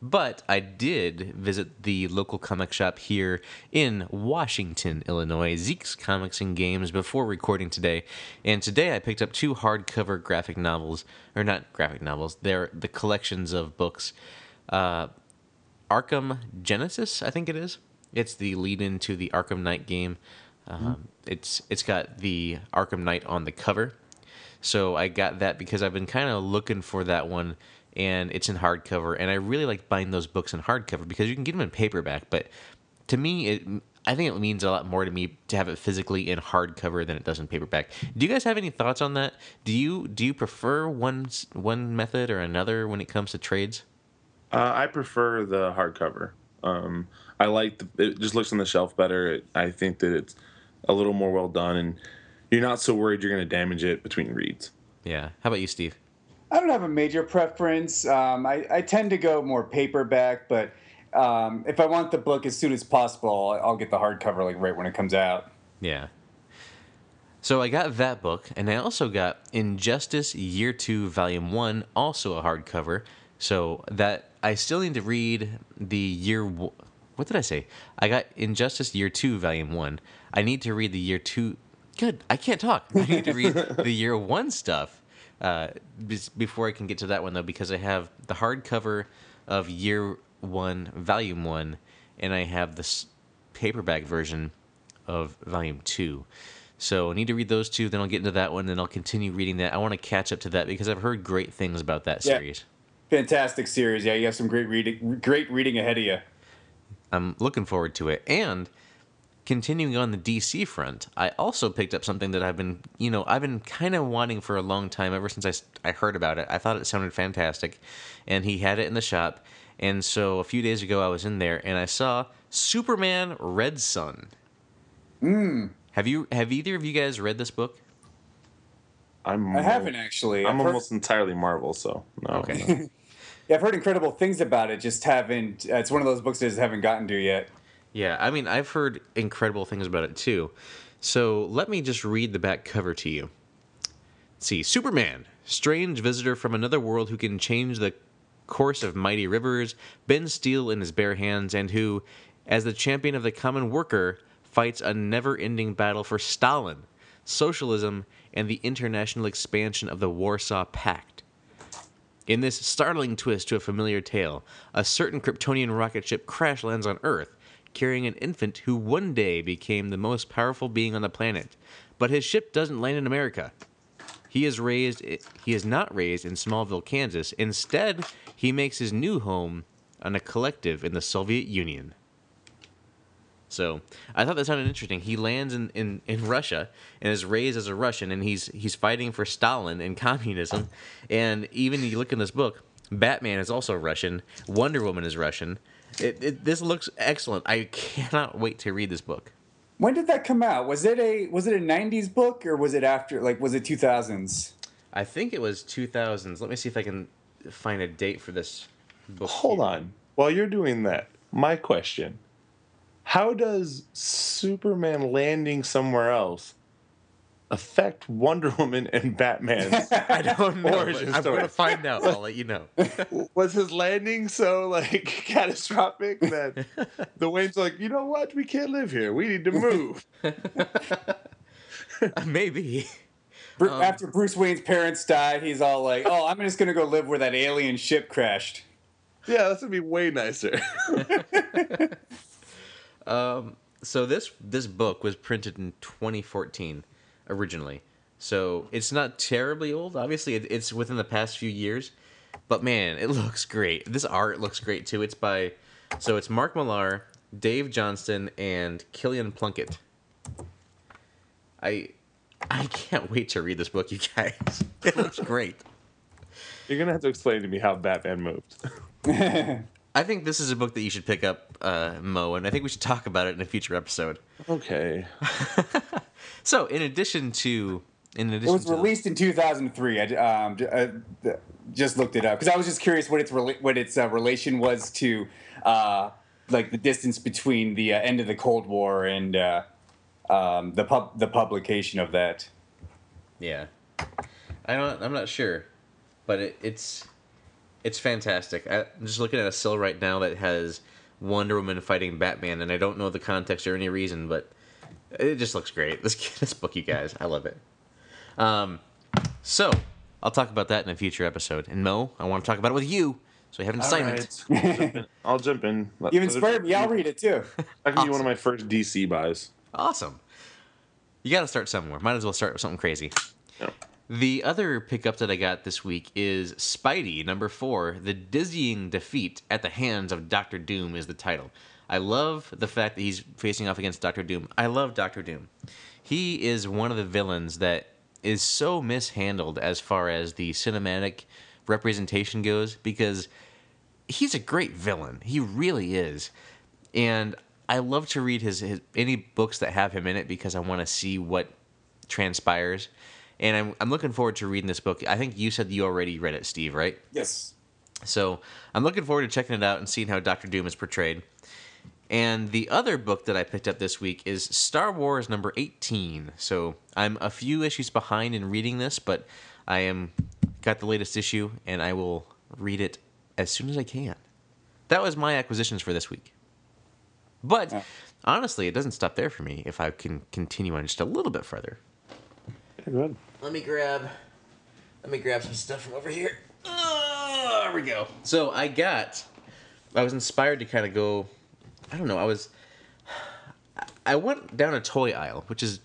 but I did visit the local comic shop here in Washington, Illinois, Zeke's Comics and Games, before recording today. And today I picked up two hardcover graphic novels, or not graphic novels, they're the collections of books. Uh, Arkham Genesis, I think it is. It's the lead into the Arkham Knight game. Um, It's it's got the Arkham Knight on the cover, so I got that because I've been kind of looking for that one, and it's in hardcover, and I really like buying those books in hardcover because you can get them in paperback. But to me, it I think it means a lot more to me to have it physically in hardcover than it does in paperback. Do you guys have any thoughts on that? Do you do you prefer one one method or another when it comes to trades? Uh, I prefer the hardcover. Um, I like the, it. Just looks on the shelf better. I think that it's a little more well done, and you're not so worried you're going to damage it between reads. Yeah. How about you, Steve? I don't have a major preference. Um, I, I tend to go more paperback, but um, if I want the book as soon as possible, I'll, I'll get the hardcover like right when it comes out. Yeah. So I got that book, and I also got Injustice Year Two, Volume One, also a hardcover. So that I still need to read the year. What did I say? I got Injustice Year Two, Volume One. I need to read the Year Two. Good. I can't talk. I need to read the Year One stuff uh, before I can get to that one though, because I have the hardcover of Year One, Volume One, and I have this paperback version of volume two. So I need to read those two, then I'll get into that one, then I'll continue reading that. I want to catch up to that because I've heard great things about that Yeah. series. Fantastic series. Yeah, you have some great reading, great reading ahead of you. I'm looking forward to it. And continuing on the DC front, I also picked up something that I've been, you know, I've been kind of wanting for a long time ever since I, I heard about it. I thought it sounded fantastic. And he had it in the shop. And so a few days ago, I was in there and I saw Superman Red Son. Mm. Have you have either of you guys read this book? I'm I haven't actually. I'm I've heard- almost entirely Marvel, so no. Okay. Yeah, I've heard incredible things about it. Just haven't. Uh, it's one of those books that I just haven't gotten to yet. Yeah, I mean, I've heard incredible things about it too. So let me just read the back cover to you. Let's see, Superman, strange visitor from another world who can change the course of mighty rivers, bend steel in his bare hands, and who, as the champion of the common worker, fights a never-ending battle for Stalin, socialism, and the international expansion of the Warsaw Pact. In this startling twist to a familiar tale, a certain Kryptonian rocket ship crash lands on Earth, carrying an infant who one day became the most powerful being on the planet. But his ship doesn't land in America. He is raised he is not raised in Smallville, Kansas. Instead, he makes his new home on a collective in the Soviet Union. So I thought that sounded interesting. He lands in, in, in Russia and is raised as a Russian, and he's he's fighting for Stalin and communism. And even you look in this book, Batman is also Russian. Wonder Woman is Russian. It, it, this looks excellent. I cannot wait to read this book. When did that come out? Was it a was it a '90s book or was it after? Like, was it 2000s? I think it was 2000s. Let me see if I can find a date for this book. Hold here. on. While you're doing that, my question: How does Superman landing somewhere else affect Wonder Woman and Batman's? I don't know. Origin but I'm story. gonna find out. I'll let you know. was his landing so like catastrophic that the Wayne's like, you know what? We can't live here. We need to move. Maybe. Bru- Um, after Bruce Wayne's parents died, he's all like, "Oh, I'm just gonna go live where that alien ship crashed." yeah, that's gonna be way nicer. Um, so this this book was printed in 2014 originally. So it's not terribly old. Obviously, it, it's within the past few years. But man, it looks great. This art looks great too. It's by so it's Mark Millar, Dave Johnson, and Killian Plunkett. I I can't wait to read this book, you guys. It looks great. You're gonna have to explain to me how Batman moved. I think this is a book that you should pick up, uh, Mo, and I think we should talk about it in a future episode. okay. So, in addition to, in addition, It was to released in 2003. I, um, j- uh, just looked it up because I was just curious what its rela- what its uh, relation was to uh, like the distance between the uh, end of the Cold War and uh, um, the pub- the publication of that. Yeah, I don't. I'm not sure, but it, it's it's fantastic. I, I'm just looking at a sill right now that has Wonder Woman fighting Batman, and I don't know the context or any reason, but it just looks great. This this book, you guys, I love it. Um, so I'll talk about that in a future episode. And Mo, I want to talk about it with you, so you have an assignment. All right. I'll jump in. I'll jump in. Let- You let it- inspired me. I'll read it too. That can be one of my first DC buys. Awesome. You got to start somewhere. Might as well start with something crazy. Yeah. The other pickup that I got this week is Spidey, number four. The Dizzying Defeat at the Hands of Doctor Doom is the title. I love the fact that he's facing off against Doctor Doom. I love Doctor Doom. He is one of the villains that is so mishandled as far as the cinematic representation goes because he's a great villain. He really is. And I love to read his, his any books that have him in it because I want to see what transpires. And I'm, I'm looking forward to reading this book. I think you said you already read it, Steve, right? Yes. So I'm looking forward to checking it out and seeing how Doctor Doom is portrayed. And the other book that I picked up this week is Star Wars number 18. So I'm a few issues behind in reading this, but I am got the latest issue and I will read it as soon as I can. That was my acquisitions for this week. But Yeah. honestly, it doesn't stop there for me if I can continue on just a little bit further. Yeah, go ahead. Let me grab. Let me grab some stuff from over here. There we go. So I got. I was inspired to kind of go. I don't know. I was. I went down a toy aisle, which is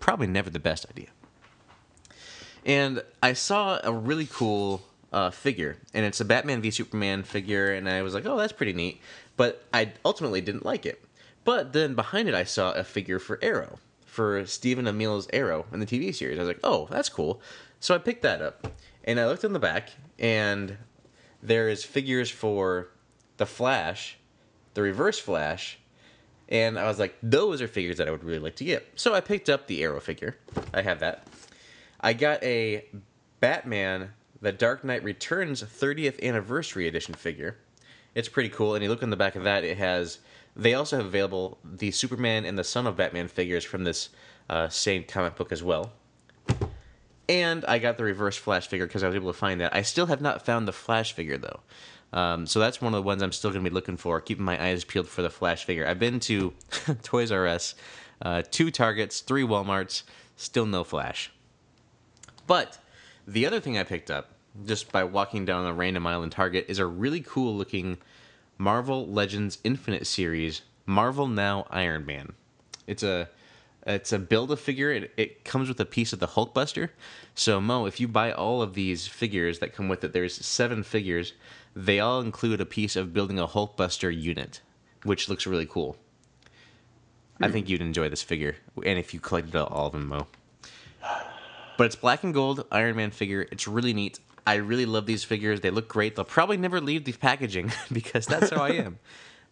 probably never the best idea. And I saw a really cool uh, figure, and it's a Batman v Superman figure, and I was like, "Oh, that's pretty neat," but I ultimately didn't like it. But then behind it, I saw a figure for Arrow, for Stephen Amell's Arrow in the TV series. I was like, "Oh, that's cool," so I picked that up, and I looked in the back, and there is figures for the Flash, the Reverse Flash, and I was like, those are figures that I would really like to get. So I picked up the Arrow figure. I have that. I got a Batman The Dark Knight Returns 30th Anniversary Edition figure. It's pretty cool, and you look in the back of that, it has. They also have available the Superman and the Son of Batman figures from this uh, same comic book as well. And I got the Reverse Flash figure because I was able to find that. I still have not found the Flash figure though. Um, so that's one of the ones I'm still going to be looking for, keeping my eyes peeled for the Flash figure. I've been to Toys R Us, uh, two Targets, three Walmarts, still no Flash. But the other thing I picked up just by walking down a random aisle in Target is a really cool looking Marvel Legends Infinite series Marvel Now Iron Man. It's a it's a build a figure. It, it comes with a piece of the Hulkbuster. So Mo, if you buy all of these figures that come with it, there's seven figures. They all include a piece of building a Hulkbuster unit, which looks really cool. I think you'd enjoy this figure, and if you collected all of them, Mo. But it's black and gold Iron Man figure. It's really neat. I really love these figures. They look great. They'll probably never leave the packaging because that's how I am.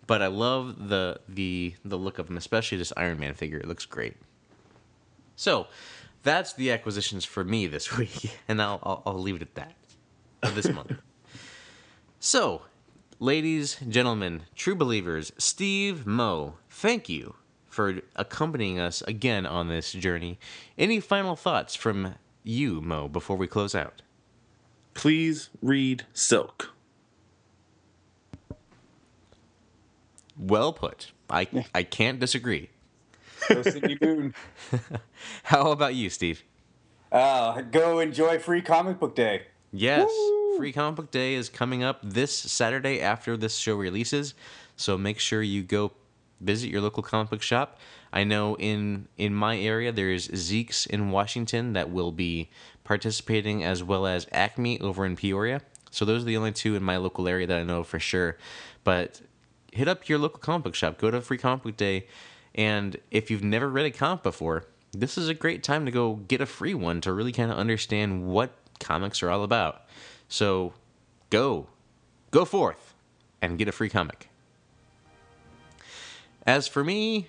but I love the the the look of them, especially this Iron Man figure. It looks great. So, that's the acquisitions for me this week, and I'll I'll, I'll leave it at that for this month. So, ladies, gentlemen, true believers, Steve Mo, thank you for accompanying us again on this journey. Any final thoughts from you, Mo, before we close out? Please read Silk. Well put. I I can't disagree. Go Cindy Moon. How about you, Steve? Uh, go enjoy Free Comic Book Day. Yes, Woo! Free Comic Book Day is coming up this Saturday after this show releases. So make sure you go visit your local comic book shop. I know in in my area there's Zeke's in Washington that will be participating as well as Acme over in Peoria. So those are the only two in my local area that I know for sure. But hit up your local comic book shop. Go to Free Comic Book Day, and if you've never read a comic before, this is a great time to go get a free one to really kind of understand what comics are all about. So go, go forth, and get a free comic. As for me,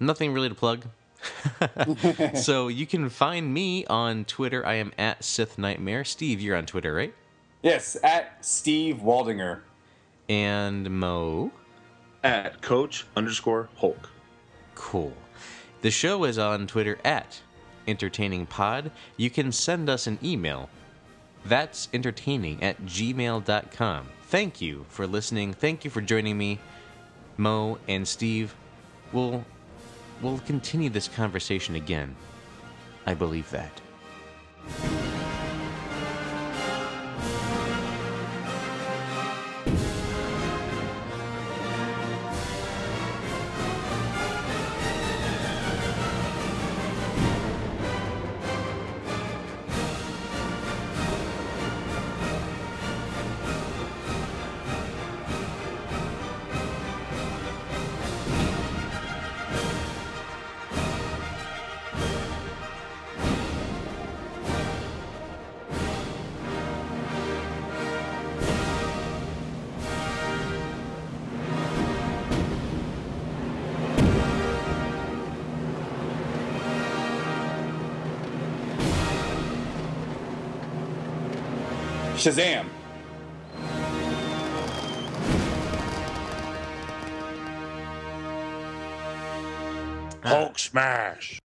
nothing really to plug. so you can find me on Twitter. I am at Sith Nightmare. Steve, you're on Twitter, right? Yes, at Steve Waldinger. And Mo. At Coach underscore Hulk. Cool. The show is on Twitter at Entertaining Pod. You can send us an email. That's entertaining at gmail.com. Thank you for listening. Thank you for joining me, Mo and Steve. We'll we'll continue this conversation again. I believe that. Shazam.